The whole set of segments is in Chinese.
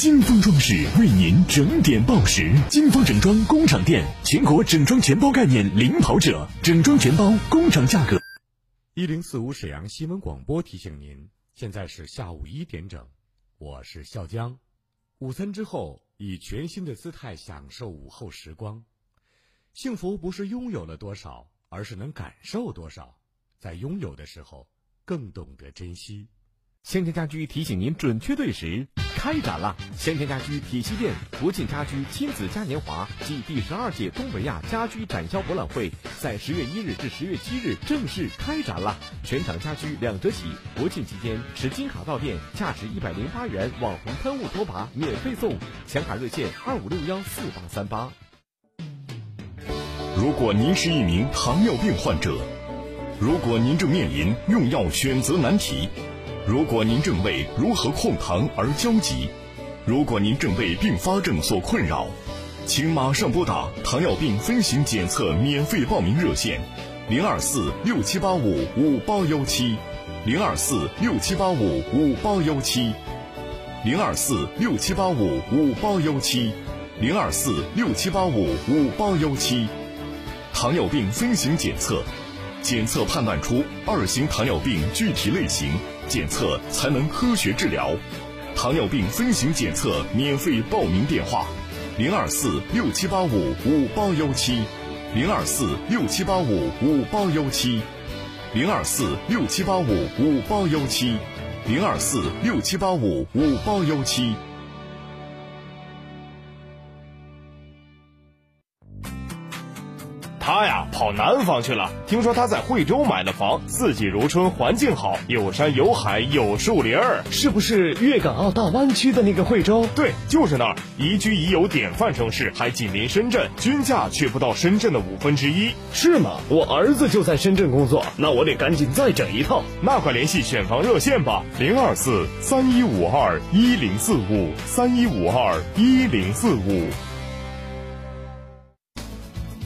金风装饰为您整点报时。金风整装工厂店，全国整装全包概念领跑者，整装全包工厂价格。一零四五沈阳新闻广播提醒您，现在是下午一点整，我是笑江。午餐之后，以全新的姿态享受午后时光。幸福不是拥有了多少，而是能感受多少。在拥有的时候，更懂得珍惜。先天家居提醒您准确对时，开展了！先天家居体系店国庆家居亲子嘉年华暨第十二届东北亚家居展销博览会，在十月一日至十月七日正式开展了。全场家居两折起，国庆期间持金卡到店，价值一百零八元网红喷雾拖把免费送，抢卡热线二五六幺四八三八。如果您是一名糖尿病患者，如果您正面临用药选择难题。如果您正为如何控糖而焦急，如果您正被并发症所困扰，请马上拨打糖尿病分型检测免费报名热线：零二四六七八五五八幺七，零二四六七八五五八幺七，零二四六七八五五八幺七，零二四六七八五五八幺七。糖尿病分型检测，检测判断出二型糖尿病具体类型。检测才能科学治疗，糖尿病分型检测免费报名电话：零二四六七八五五八幺七，零二四六七八五五八幺七，零二四六七八五五八幺七，零二四六七八五五八幺七。他呀，跑南方去了。听说他在惠州买了房，四季如春，环境好，有山有海有树林儿。是不是粤港澳大湾区的那个惠州？对，就是那儿，宜居宜游典范城市，还紧邻深圳，均价却不到深圳的五分之一。是吗？我儿子就在深圳工作，那我得赶紧再整一套。那快联系选房热线吧，零二四三一五二一零四五三一五二一零四五。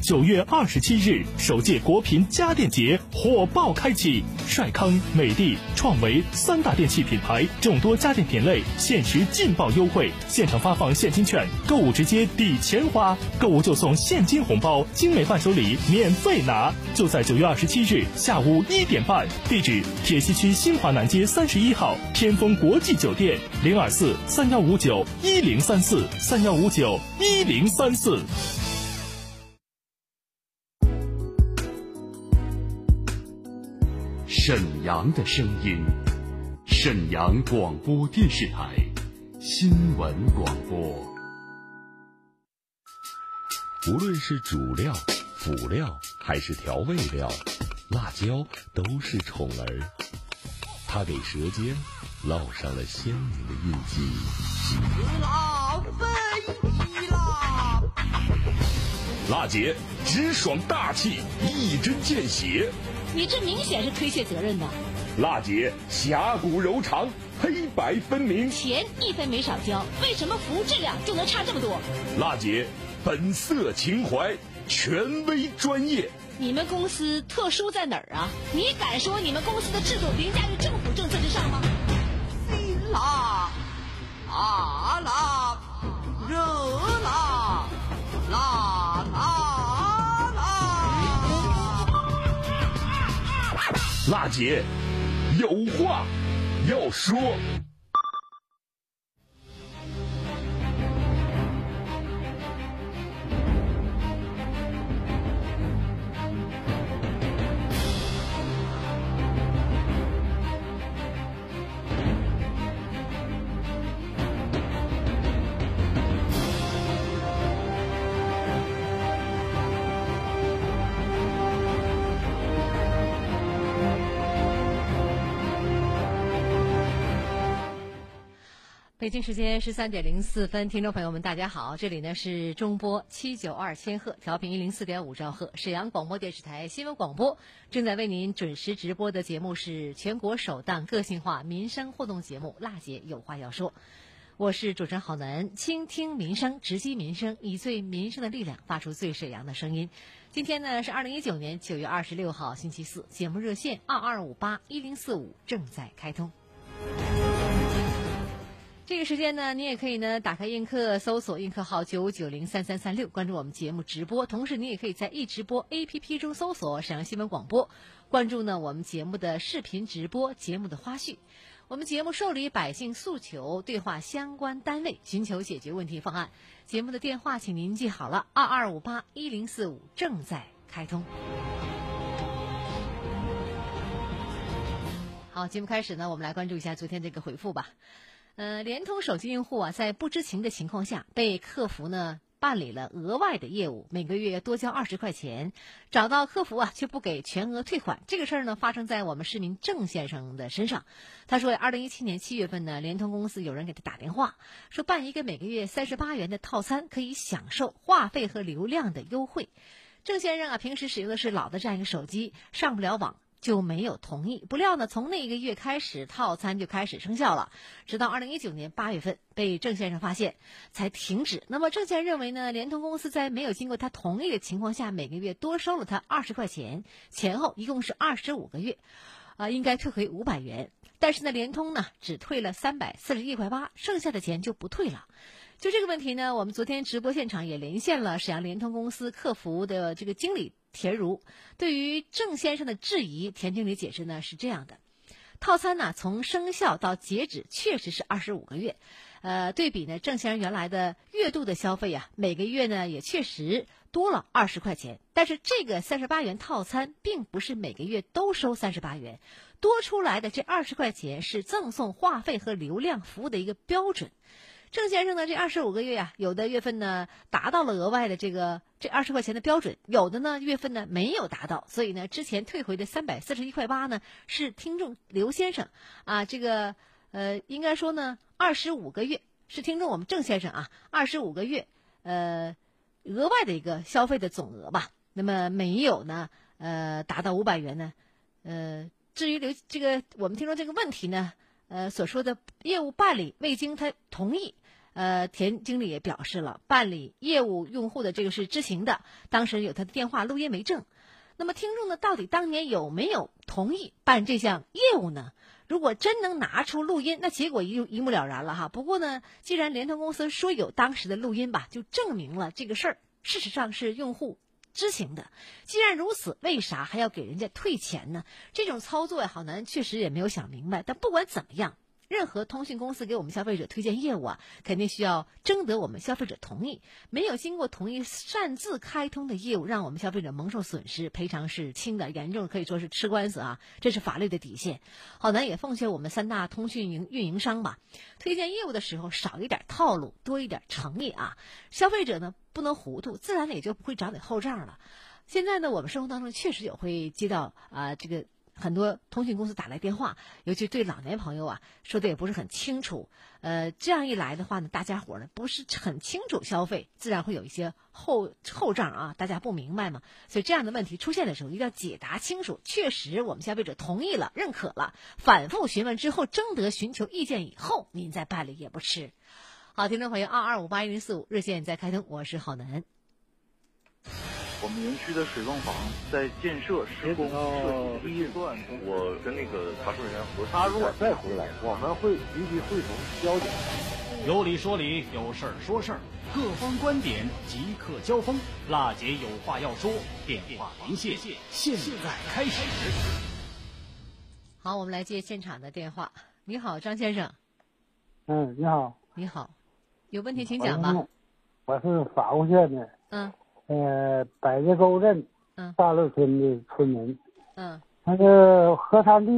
九月二十七日，首届国品家电节火爆开启，帅康、美的、创维三大电器品牌，众多家电品类限时劲爆优惠，现场发放现金券，购物直接抵钱花，购物就送现金红包，精美伴手礼免费拿。就在九月二十七日下午一点半，地址铁西区新华南街三十一号天丰国际酒店，零二四三幺五九一零三四三幺五九一零三四。沈阳的声音，沈阳广播电视台新闻广播。无论是主料、辅料还是调味料，辣椒都是宠儿，它给舌尖烙上了鲜明的印记。辣飞啦！辣姐直爽大气，一针见血。你这明显是推卸责任的。辣姐侠骨柔肠，黑白分明，钱一分没少交，为什么服务质量就能差这么多？辣姐本色情怀，权威专业。你们公司特殊在哪儿啊？你敢说你们公司的制度凌驾于政府政策之上吗？辛辣，啊辣，辣姐有话要说。北京时间十三点零四分，听众朋友们，大家好，这里呢是中波七九二千赫，调频一零四点五兆赫，沈阳广播电视台新闻广播正在为您准时直播的节目是全国首档个性化民生互动节目《辣姐有话要说》，我是主持人郝楠，倾听民生，直击民生，以最民生的力量发出最沈阳的声音。今天呢是二零一九年九月二十六号星期四，节目热线二二五八一零四五正在开通。这个时间呢，你也可以呢打开映客，搜索映客号九九零三三三六，关注我们节目直播。同时，你也可以在易直播 APP 中搜索沈阳新闻广播，关注呢我们节目的视频直播、节目的花絮。我们节目受理百姓诉求，对话相关单位，寻求解决问题方案。节目的电话，请您记好了：二二五八一零四五，正在开通。好，节目开始呢，我们来关注一下昨天这个回复吧。呃，联通手机用户啊，在不知情的情况下被客服呢办理了额外的业务，每个月多交二十块钱，找到客服啊却不给全额退款。这个事儿呢发生在我们市民郑先生的身上。他说，二零一七年七月份呢，联通公司有人给他打电话，说办一个每个月三十八元的套餐，可以享受话费和流量的优惠。郑先生啊，平时使用的是老的这样一个手机，上不了网。就没有同意。不料呢，从那一个月开始，套餐就开始生效了，直到二零一九年八月份被郑先生发现，才停止。那么郑先生认为呢，联通公司在没有经过他同意的情况下，每个月多收了他二十块钱，前后一共是二十五个月，啊，应该退回五百元。但是呢，联通呢只退了三百四十一块八，剩下的钱就不退了。就这个问题呢，我们昨天直播现场也连线了沈阳联通公司客服的这个经理。田如对于郑先生的质疑，田经理解释呢是这样的：套餐呢从生效到截止确实是二十五个月，呃，对比呢郑先生原来的月度的消费啊，每个月呢也确实多了二十块钱。但是这个三十八元套餐并不是每个月都收三十八元，多出来的这二十块钱是赠送话费和流量服务的一个标准。郑先生呢，这二十五个月呀，有的月份呢达到了额外的这个这二十块钱的标准，有的呢月份呢没有达到，所以呢之前退回的三百四十一块八呢是听众刘先生啊，这个呃应该说呢二十五个月是听众我们郑先生啊二十五个月呃额外的一个消费的总额吧，那么没有呢呃达到五百元呢，呃至于刘这个我们听众这个问题呢呃所说的业务办理未经他同意。呃，田经理也表示了，办理业务用户的这个是知情的，当时有他的电话录音为证。那么听众呢，到底当年有没有同意办这项业务呢？如果真能拿出录音，那结果一一目了然了哈。不过呢，既然联通公司说有当时的录音吧，就证明了这个事儿事实上是用户知情的。既然如此，为啥还要给人家退钱呢？这种操作呀，郝楠确实也没有想明白。但不管怎么样。任何通讯公司给我们消费者推荐业务啊，肯定需要征得我们消费者同意。没有经过同意擅自开通的业务，让我们消费者蒙受损失，赔偿是轻的，严重可以说是吃官司啊！这是法律的底线。好难也奉劝我们三大通讯营运营商吧，推荐业务的时候少一点套路，多一点诚意啊！消费者呢不能糊涂，自然也就不会找你后账了。现在呢，我们生活当中确实有会接到啊这个。很多通讯公司打来电话，尤其对老年朋友啊，说的也不是很清楚。呃，这样一来的话呢，大家伙呢不是很清楚消费，自然会有一些后后账啊，大家不明白嘛。所以这样的问题出现的时候，一定要解答清楚。确实，我们消费者同意了、认可了，反复询问之后，征得寻求意见以后，您再办理也不迟。好，听众朋友，二二五八一零四五热线在开通，我是郝楠。我们园区的水泵房在建设施工设计预算，我跟那个查收人员核他如果再回来，我们会立即会同交警。有理说理，有事儿说事儿，各方观点即刻交锋。辣姐有话要说，电话连线，现在开始。好，我们来接现场的电话。你好，张先生。嗯，你好。你好，有问题请讲吧。我是法务县的。嗯。呃，百家沟镇大乐村的村民，嗯，那个河滩地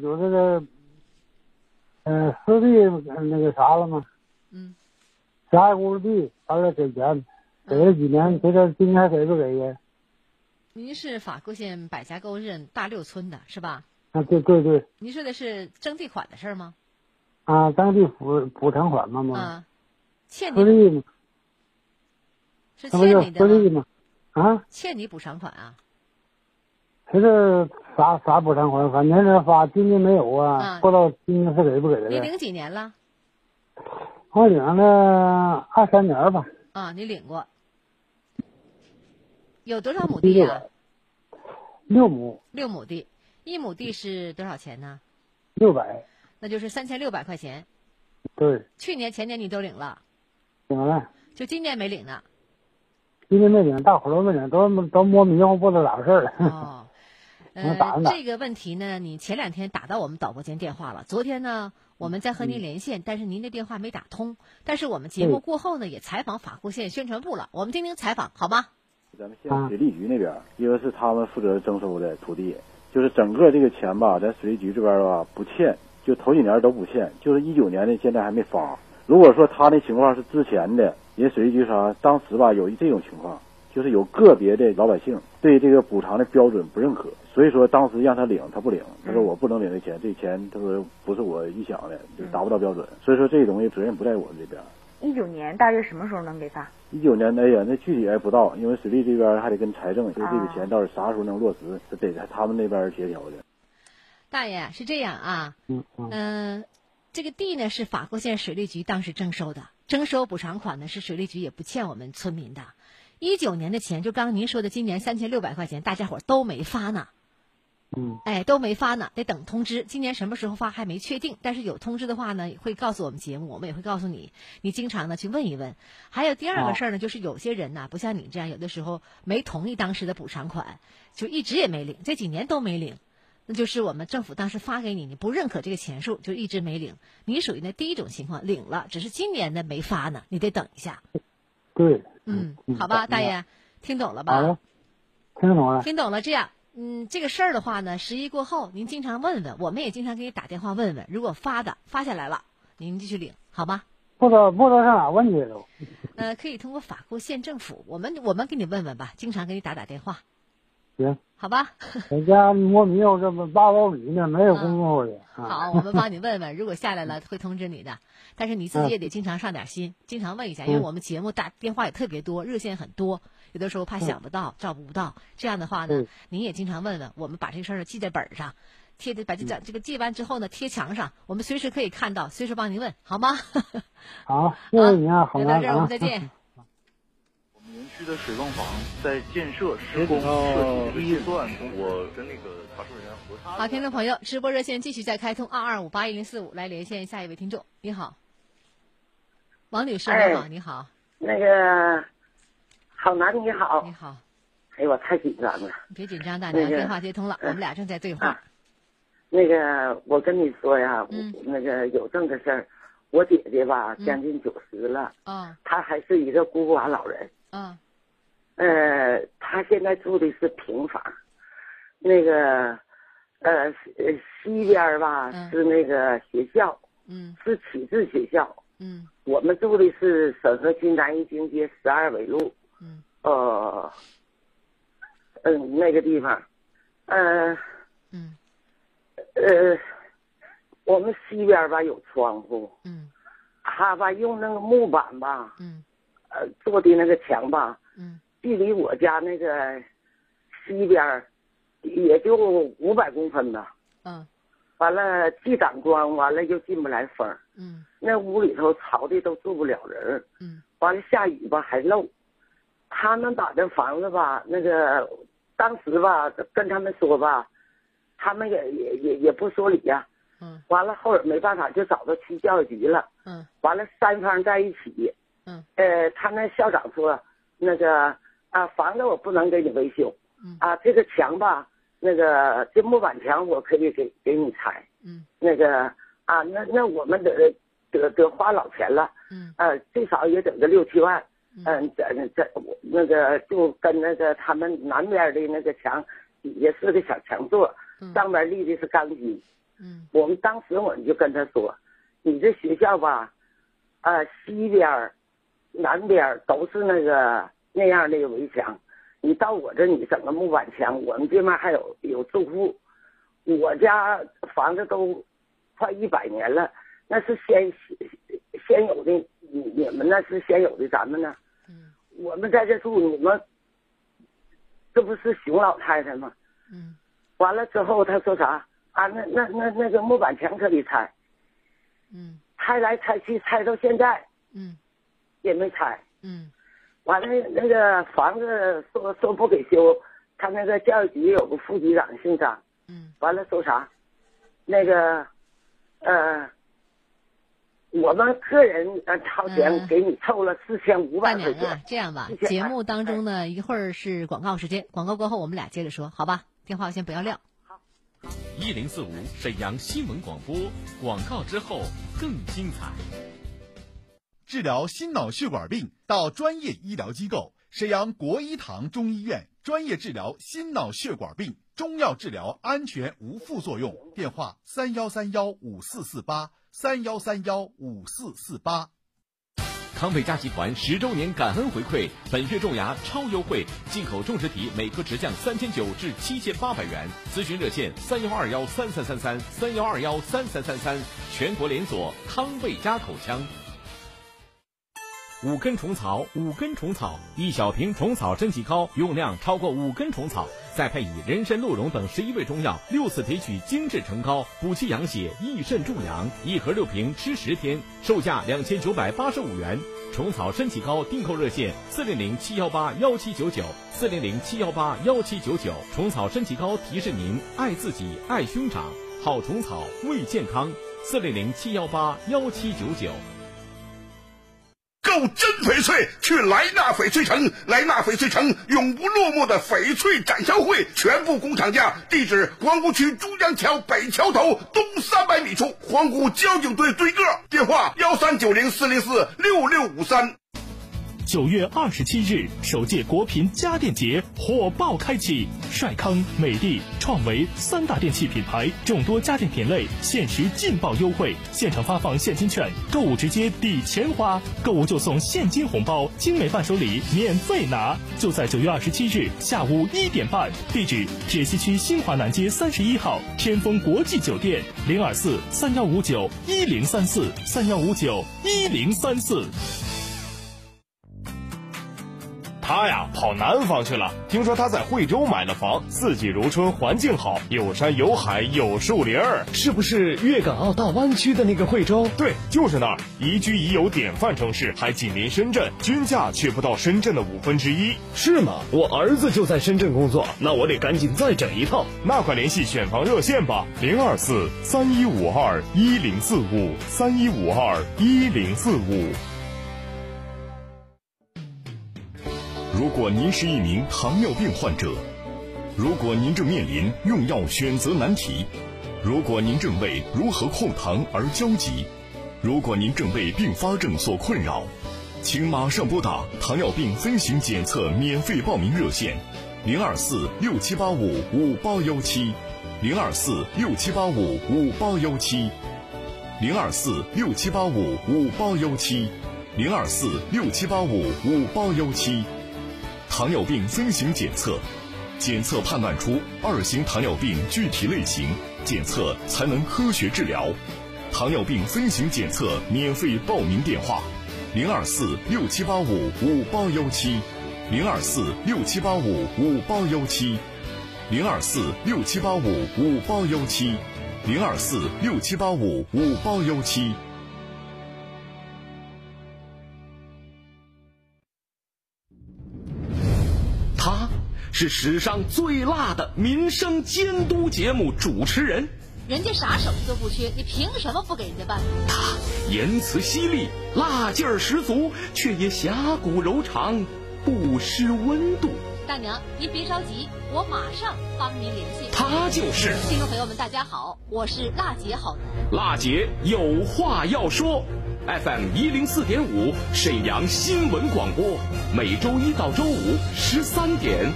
有这个，呃，私地那个啥了吗？嗯，狭隘屋地，完了给钱，给了几年，这个今年给不给呀？您是法沟县百家沟镇大六村的是吧？啊，对对对。您说的是征地款的事吗？啊，征地补补偿款嘛嘛。啊？欠地。是欠你的吗？啊，欠你补偿款啊？这是啥啥补偿款？反正是发，今年没有啊，不知道今年是给不给的。你领几年了？我领了二三年吧。啊，你领过？有多少亩地啊？六亩。六亩地，一亩地是多少钱呢？六百。那就是三千六百块钱。对，去年、前年你都领了，领了，就今年没领呢。今年没领，大伙儿都没领，都都摸迷糊，不知道咋回事了。哦，呃，打这个问题呢，你前两天打到我们导播间电话了，昨天呢，我们在和您连线，但是您的电话没打通。但是我们节目过后呢，也采访法库县宣传部了，我们听听采访好吗？咱们县水利局那边，因为是他们负责征收的土地，就是整个这个钱吧，咱水利局这边吧不欠，就头几年都不欠，就是一九年的现在还没发。如果说他那情况是之前的，人水利局啥，当时吧有这种情况，就是有个别的老百姓对这个补偿的标准不认可，所以说当时让他领，他不领，他说我不能领这钱，这钱他说不是我预想的，就达不到标准，所以说这东西责任不在我们这边。一九年大约什么时候能给发？一九年，哎呀，那具体还不知道，因为水利这边还得跟财政，就这笔钱到底啥时候能落实，这得在他们那边协调的。大爷是这样啊，嗯嗯、这个地呢是法库县水利局当时征收的，征收补偿款呢是水利局也不欠我们村民的。一九年的钱，就刚刚您说的，今年三千六百块钱，大家伙儿都没发呢。嗯，哎，都没发呢，得等通知。今年什么时候发还没确定，但是有通知的话呢，会告诉我们节目，我们也会告诉你。你经常呢去问一问。还有第二个事儿呢，就是有些人呐，不像你这样，有的时候没同意当时的补偿款，就一直也没领，这几年都没领。那就是我们政府当时发给你，你不认可这个钱数，就一直没领。你属于那第一种情况，领了，只是今年的没发呢，你得等一下。对，嗯，好吧，大爷，听懂了吧？听懂了。听懂了，这样，嗯，这个事儿的话呢，十一过后您经常问问，我们也经常给你打电话问问，如果发的发下来了，您继续领，好吗？不知道不知道上哪问去都。呃，可以通过法库县政府，我们我们给你问问吧，经常给你打打电话，行，好吧？我家摸没有，这么八宝米呢，没有功夫的。啊好，我们帮你问问，如果下来了会通知你的，但是你自己也得经常上点心，经常问一下，因为我们节目打电话也特别多，热线很多，有的时候怕想不到、照顾不到，这样的话呢嗯，您也经常问问，我们把这事儿记在本上。贴的把这这个记完之后呢，贴墙上，我们随时可以看到，随时帮您问，好吗？好，谢谢你啊，好聊到这儿，我啊们再见。的水泵房在建设、施工、设计预算中，我跟那个查收人员核查。好，听众朋友，直播热线继续再开通，二二五八一零四五来连线下一位听众。你好，王女士，哎你好，你好，那个好男你好，你好，哎呦我太紧张了。你别紧张，大娘，那个电话接通了，我们俩正在对话。那个我跟你说呀，嗯那个有这么个事儿，我姐姐吧将近九十了，啊她还是一个孤寡老人，啊呃，他现在住的是平房，那个呃呃西边儿吧、是那个学校，嗯是启智学校，嗯。我们住的是沈河区南一经街十二纬路，嗯，呃，嗯，那个地方，呃，嗯，呃，我们西边吧有窗户，嗯，他吧用那个木板吧，嗯，呃做的那个墙吧，嗯，距离我家那个西边也就五百公分吧，嗯，完了既挡光，完了又进不来风，嗯，那屋里头潮的都住不了人，嗯，完了下雨吧还漏，他们把这房子吧，那个当时吧跟他们说吧，他们也也也也不说理呀、嗯，完了后来没办法就找到区教育局了，嗯，完了三方在一起，嗯，呃，他那校长说那个啊房子我不能给你维修，嗯，啊这个墙吧，那个这木板墙我可以给给你拆，嗯，那个啊那那我们得得得花老钱了，嗯，呃最少也得个六七万，嗯，这这我那个就跟那个他们南边的那个墙底下是个小墙座，上面立的是钢筋。嗯，我们当时我们就跟他说，你这学校吧，啊、西边、南边都是那个那样的围墙，你到我这你整个木板墙，我们这面还有有住户，我家房子都快一百年了，那是先先有的，你你们那是先有的，咱们呢，我们在这住，你们这不是熊老太太吗？嗯，完了之后他说啥？啊？那那那那个木板墙可以拆，嗯，拆来拆去拆到现在，嗯，也没拆，嗯，完了那个房子说说不给修，他那个教育局有个副局长姓张，嗯，完了说啥，那个呃我们个人呃掏钱给你凑了四千五百块钱。这样吧，节目当中呢，一会儿是广告时间，广告过后我们俩接着说，好吧？电话先不要撂。一零四五沈阳新闻广播，广告之后更精彩。治疗心脑血管病到专业医疗机构沈阳国医堂中医院，专业治疗心脑血管病，中药治疗安全无副作用。电话三幺三幺五四四八三幺三幺五四四八。康贝佳集团十周年感恩回馈，本月种牙超优惠，进口种植体每颗直降三千九至七千八百元。咨询热线三幺二幺三三三三三幺二幺三三三三，全国连锁康贝佳口腔。五根虫草，五根虫草，一小瓶虫草身体膏，用量超过五根虫草，再配以人参、鹿茸等十一味中药，六次提取精制成膏，补气养血，益肾助阳。一盒六瓶，吃十天，售价两千九百八十五元。虫草身体膏订购热线：四零零七幺八幺七九九，四零零七幺八幺七九九。虫草身体膏提示您爱自己，爱兄长，好虫草为健康。四零零七幺八幺七九九。购真翡翠，去莱纳翡翠城。莱纳翡翠城永不落幕的翡翠展销会，全部工厂价。地址：皇姑区珠江桥北桥头东三百米处，皇姑交警队对个。电话：幺三九零四零四六六五三。九月二十七日，首届国品家电节火爆开启，帅康、美的、创维三大电器品牌众多家电品类限时劲爆优惠，现场发放现金券，购物直接抵钱花，购物就送现金红包，精美伴手礼免费拿。就在九月二十七日下午一点半，地址：铁西区新华南街三十一号天丰国际酒店，零二四三幺五九一零三四三幺五九一零三四。他呀，跑南方去了。听说他在惠州买了房，四季如春，环境好，有山有海有树林儿，是不是粤港澳大湾区的那个惠州？对，就是那儿，宜居宜游典范城市，还紧邻深圳，均价却不到深圳的五分之一。是吗？我儿子就在深圳工作，那我得赶紧再整一套。那快联系选房热线吧，零二四三一五二一零四五三一五二一零四五。如果您是一名糖尿病患者，如果您正面临用药选择难题，如果您正为如何控糖而焦急，如果您正被并发症所困扰，请马上拨打糖尿病分型检测免费报名热线：零二四六七八五五八幺七，零二四六七八五五八幺七，零二四六七八五五八幺七，零二四六七八五五八幺七。糖尿病分型检测，检测判断出二型糖尿病具体类型，检测才能科学治疗。糖尿病分型检测免费报名电话：零二四六七八五五八幺七，零二四六七八五五八幺七，零二四六七八五五八幺七，零二四六七八五五八幺七。是史上最辣的民生监督节目主持人，人家啥手艺都不缺，你凭什么不给人家办？他言辞犀利，辣劲儿十足，却也侠骨柔肠，不失温度。大娘，您别着急，我马上帮您联系。他就是听众朋友们，大家好，我是辣姐好男。辣姐有话要说，FM 一零四点五沈阳新闻广播，每周一到周五十三点，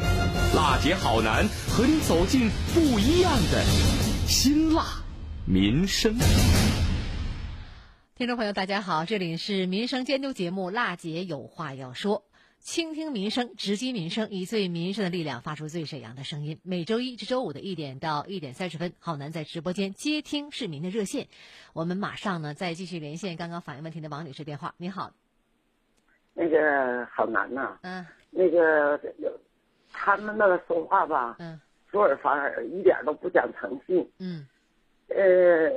辣姐好男和你走进不一样的辛辣民生。听众朋友，大家好，这里是民生监督节目《辣姐有话要说》。倾听民生，直击民生，以最民生的力量发出最沈阳的声音。每周一至周五的一点到一点三十分，浩南在直播间接听市民的热线。我们马上呢再继续连线刚刚反映问题的王女士电话。你好，那个好难呐、嗯，那个他们那个说话吧，嗯，出尔反尔，一点都不讲诚信。嗯，呃，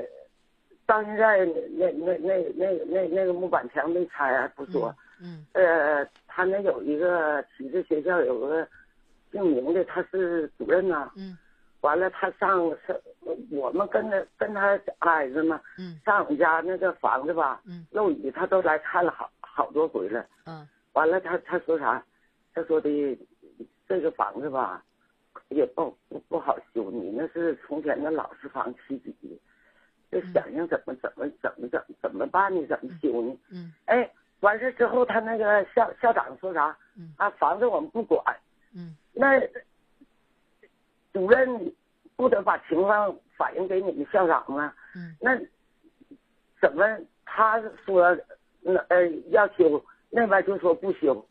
到现在那那那那那那个木板墙没拆啊，不说。嗯，呃，他那有一个体制学校有个姓名的，他是主任呐、嗯，完了他上上，我们跟他跟他挨着嘛，嗯，上我们家那个房子吧，嗯，漏雨他都来看了好好多回了，嗯，完了他他说啥？他说的这个房子吧，也不不不好修，你那是从前的老式房起底的，就想想怎么怎么怎么怎么怎么办呢？怎么修呢？嗯，哎，完事之后他那个校校长说啥？嗯，啊，房子我们不管，嗯，那主任不得把情况反映给你们校长吗？嗯，那怎么他说那呃要修，那边就说不修？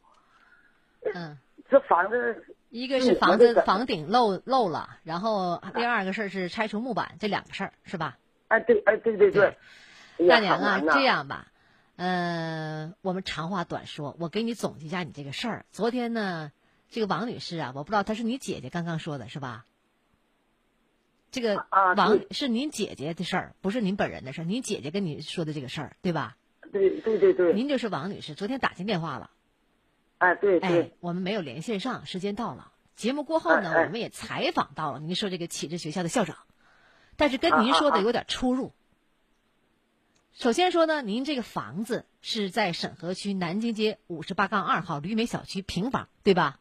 嗯，这房子一个是房子房顶漏漏了，然后第二个事儿是拆除木板，这两个事儿是吧？哎，对，哎，对对对。大娘啊，这样吧，呃，我们长话短说，我给你总结一下你这个事儿。昨天呢，这个王女士啊，我不知道她是你姐姐刚刚说的是吧？这个王是您姐姐的事儿，不是您本人的事儿。您姐姐跟你说的这个事儿，对吧？对对对对。您就是王女士，昨天打进电话了。哎，对对。哎，我们没有连线上，时间到了。节目过后呢，我们也采访到了您说这个启智学校的校长，但是跟您说的有点出入。首先说呢，您这个房子是在沈河区南京街五十八杠二号吕美小区平房，对吧？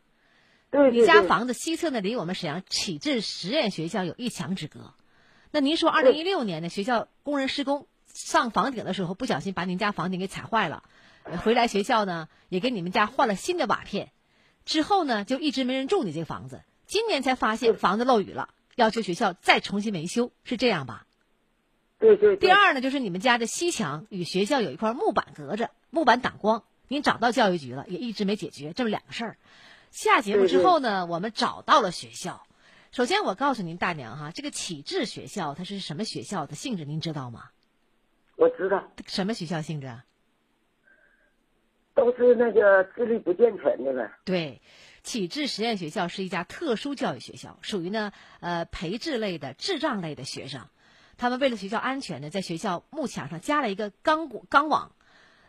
对你家房子西侧呢，离我们沈阳启智实验学校有一墙之隔。那您说，二零一六年呢，学校工人施工上房顶的时候，不小心把您家房顶给踩坏了，回来学校呢也给你们家换了新的瓦片，之后呢就一直没人住你这个房子，今年才发现房子漏雨了，要求学校再重新维修，是这样吧？对对。第二呢，就是你们家的西墙与学校有一块木板隔着，木板挡光，您找到教育局了，也一直没解决，这么两个事儿。下节目之后呢，我们找到了学校。首先，我告诉您大娘哈，这个启智学校它是什么学校的性质，您知道吗？我知道。什么学校性质？都是那个智力不健全的呗。对，启智实验学校是一家特殊教育学校，属于呢呃培智类的智障类的学生。他们为了学校安全呢，在学校幕墙上加了一个钢钢网。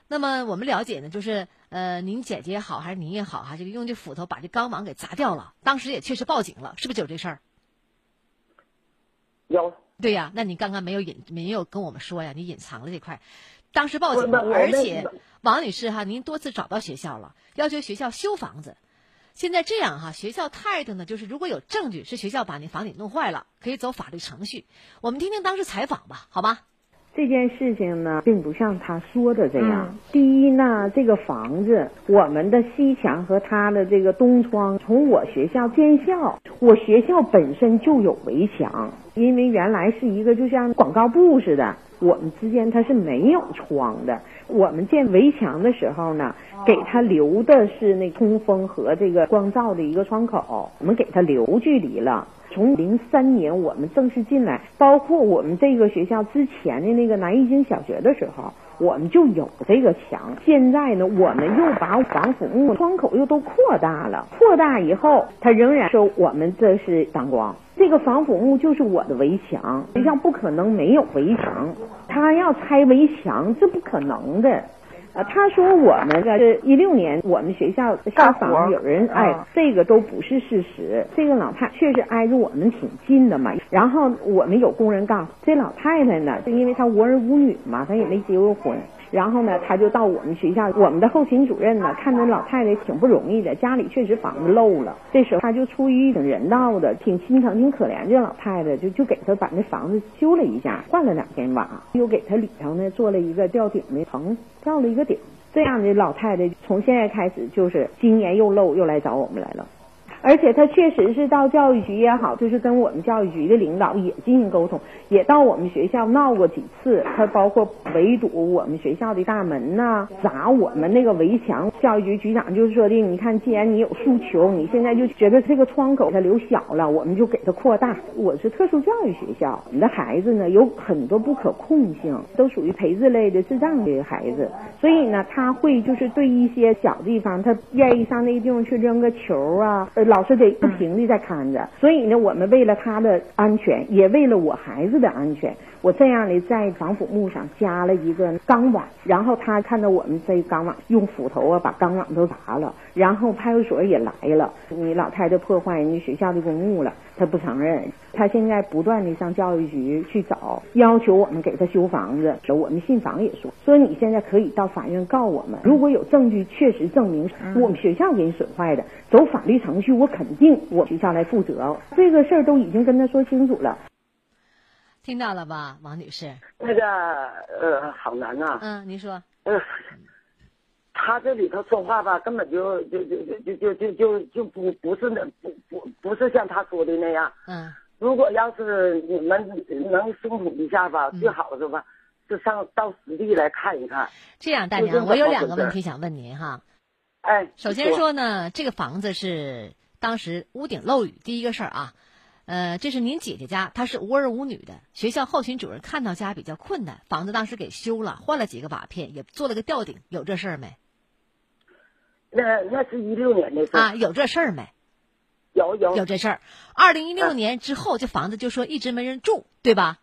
那么我们了解呢，就是呃，您姐姐也好，还是您也好哈，这个用这斧头把这钢网给砸掉了。当时也确实报警了，是不是就有这事儿？有。对呀，那你刚刚没有隐没有跟我们说呀？你隐藏了这块，当时报警了，而且王女士哈，您多次找到学校了，要求学校修房子。现在这样哈，学校态度呢，就是如果有证据是学校把那房顶弄坏了，可以走法律程序。我们听听当时采访吧，好吧？这件事情呢，并不像他说的这样。第一呢，这个房子，我们的西墙和他的这个东窗，从我学校建校，我学校本身就有围墙，因为原来是一个就像广告布似的，我们之间它是没有窗的。我们建围墙的时候呢，给它留的是那通风和这个光照的一个窗口，我们给它留距离了。从零三年我们正式进来，包括我们这个学校之前的那个南艺经小学的时候，我们就有这个墙。现在呢，我们又把防腐木窗口又都扩大了，扩大以后，它仍然说我们这是挡光。这个防腐木就是我的围墙，学校不可能没有围墙，他要拆围墙，这不可能的。呃，他说我们这是一六年，我们学校校访有人哎，这个都不是事实。这个老太确实挨着我们挺近的嘛。然后我们有工人告诉这老太太呢，是因为她无儿无女嘛，她也没结过婚。然后呢，他就到我们学校，我们的后勤主任呢，看着老太太挺不容易的，家里确实房子漏了。这时候他就出于挺人道的，挺心疼、挺可怜这老太太，就就给她把那房子修了一下，换了两间瓦，又给她里头呢做了一个吊顶的棚，吊了一个顶。这样的老太太从现在开始就是今年又漏，又来找我们来了。而且他确实是到教育局也好，就是跟我们教育局的领导也进行沟通，也到我们学校闹过几次。他包括围堵我们学校的大门呐，砸我们那个围墙。教育局局长就是说的，你看，既然你有诉求，你现在就觉得这个窗口它留小了，我们就给它扩大。我是特殊教育学校，你的孩子呢有很多不可控性，都属于培智类的智障的孩子，所以呢，他会就是对一些小地方，他愿意上那个地方去扔个球啊。老师得不停的在看着。所以呢，我们为了他的安全，也为了我孩子的安全，我这样的在防腐木上加了一个钢网，然后他看到我们这钢网用斧头啊把钢网都砸了，然后派出所也来了，你老太太破坏人家学校的公物了，他不承认，他现在不断的上教育局去找，要求我们给他修房子。我们信访也说，说你现在可以到法院告我们，如果有证据确实证明我们学校给你损坏的，走法律程序，我肯定我学校来负责。这个事儿都已经跟他说清楚了。听到了吧，王女士？那个呃，好难啊。嗯，您说。呃，他这里头说话吧，根本就就就就就就就就不不是那不不不是像他说的那样。嗯。如果要是你们能辛苦一下吧，最好是吧，就上到实地来看一看。这样，大娘，我有两个问题想问您哈。哎。首先说呢，这个房子是当时屋顶漏雨，第一个事儿啊。呃，这是您姐姐家，她是无儿无女的。学校后勤主任看到家比较困难，房子当时给修了，换了几个瓦片，也做了个吊顶，有这事儿没？那那是一六年的事啊，有这事儿没？有有有这事儿。二零一六年之后，这房子就说一直没人住，对吧？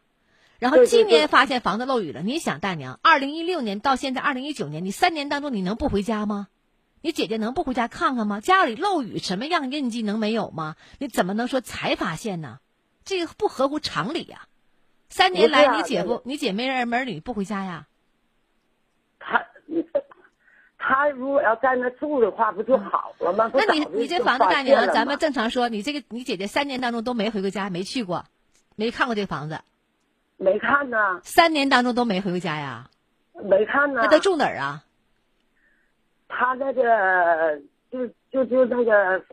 然后今年发现房子漏雨了，你想大娘，二零一六年到现在二零一九年，你三年当中你能不回家吗？你姐姐能不回家看看吗？家里漏雨什么样印记能没有吗？你怎么能说才发现呢？这个不合乎常理呀！三年来你姐夫、你姐没儿没女不回家呀？他他如果要在那住的话，不就好了吗？那你你这房子大娘，咱们正常说，你这个你姐姐三年当中都没回过家，没去过，没看过这房子，没看呢。三年当中都没回过家呀？没看呢。那他住哪儿啊？他那个就就就那个，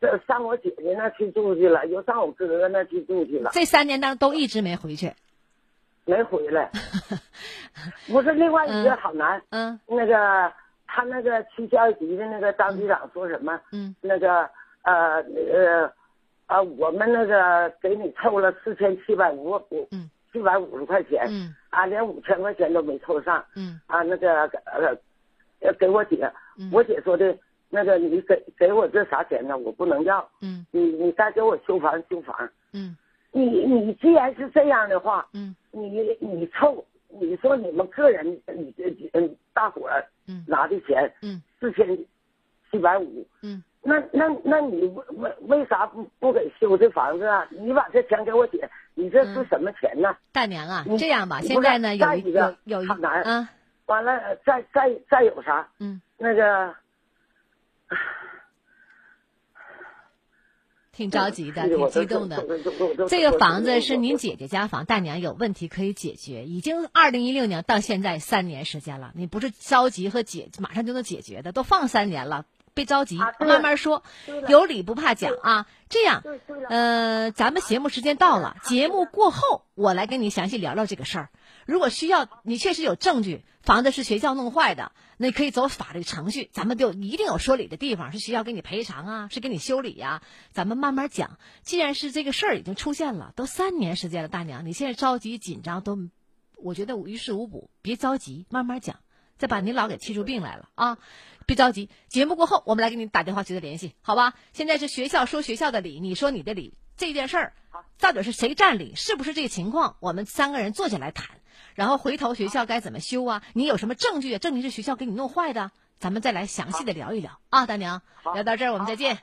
这上我姐姐那去住去了，又上我哥哥那去住去了。这三年当中都一直没回去，没回来。不是另外一个好难，嗯，那个他那个区教育局的那个张局长说什么？嗯，那个呃呃啊，我们那个给你凑了四千七百五五，嗯，七百五十块钱，嗯，啊，连五千块钱都没凑上，嗯，啊，那个呃。给我姐，我姐说的，那个你给给我这啥钱呢？我不能要。嗯，你你该给我修房修房。嗯，你你既然是这样的话，嗯，你你凑，你说你们个人，你这嗯大伙儿拿的钱，嗯，四千七百五，嗯，那那那你为为为啥不不给修这房子啊？你把这钱给我姐，你这是什么钱呢？大娘啊，这样吧，现在呢有一个有一个啊。完了，再再再有啥？嗯，那个挺着急的，挺激动的。这个房子是您姐姐家房，大娘有问题可以解决。已经二零一六年到现在三年时间了，你不是着急和解，马上就能解决的，都放三年了，别着急，慢慢说。有理不怕讲啊。这样，呃，咱们节目时间到了，节目过后我来跟你详细聊聊这个事儿。如果需要，你确实有证据，房子是学校弄坏的，那可以走法律程序，咱们就一定有说理的地方，是学校给你赔偿啊，是给你修理呀，咱们慢慢讲。既然是这个事儿已经出现了，都三年时间了，大娘，你现在着急紧张都，我觉得于事无补，别着急，慢慢讲，再把您老给气出病来了啊！别着急，节目过后我们来给你打电话取得联系，好吧？现在是学校说学校的理，你说你的理，这件事儿到底是谁占理，是不是这个情况？我们三个人坐下来谈。然后回头学校该怎么修啊？你有什么证据证明是学校给你弄坏的？咱们再来详细的聊一聊啊，大娘。聊到这儿，我们再见。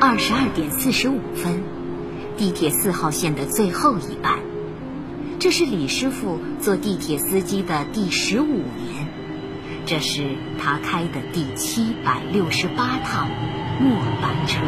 二十二点四十五分，地铁四号线的最后一班，这是李师傅做地铁司机的第十五年，这是他开的第七百六十八趟末班车。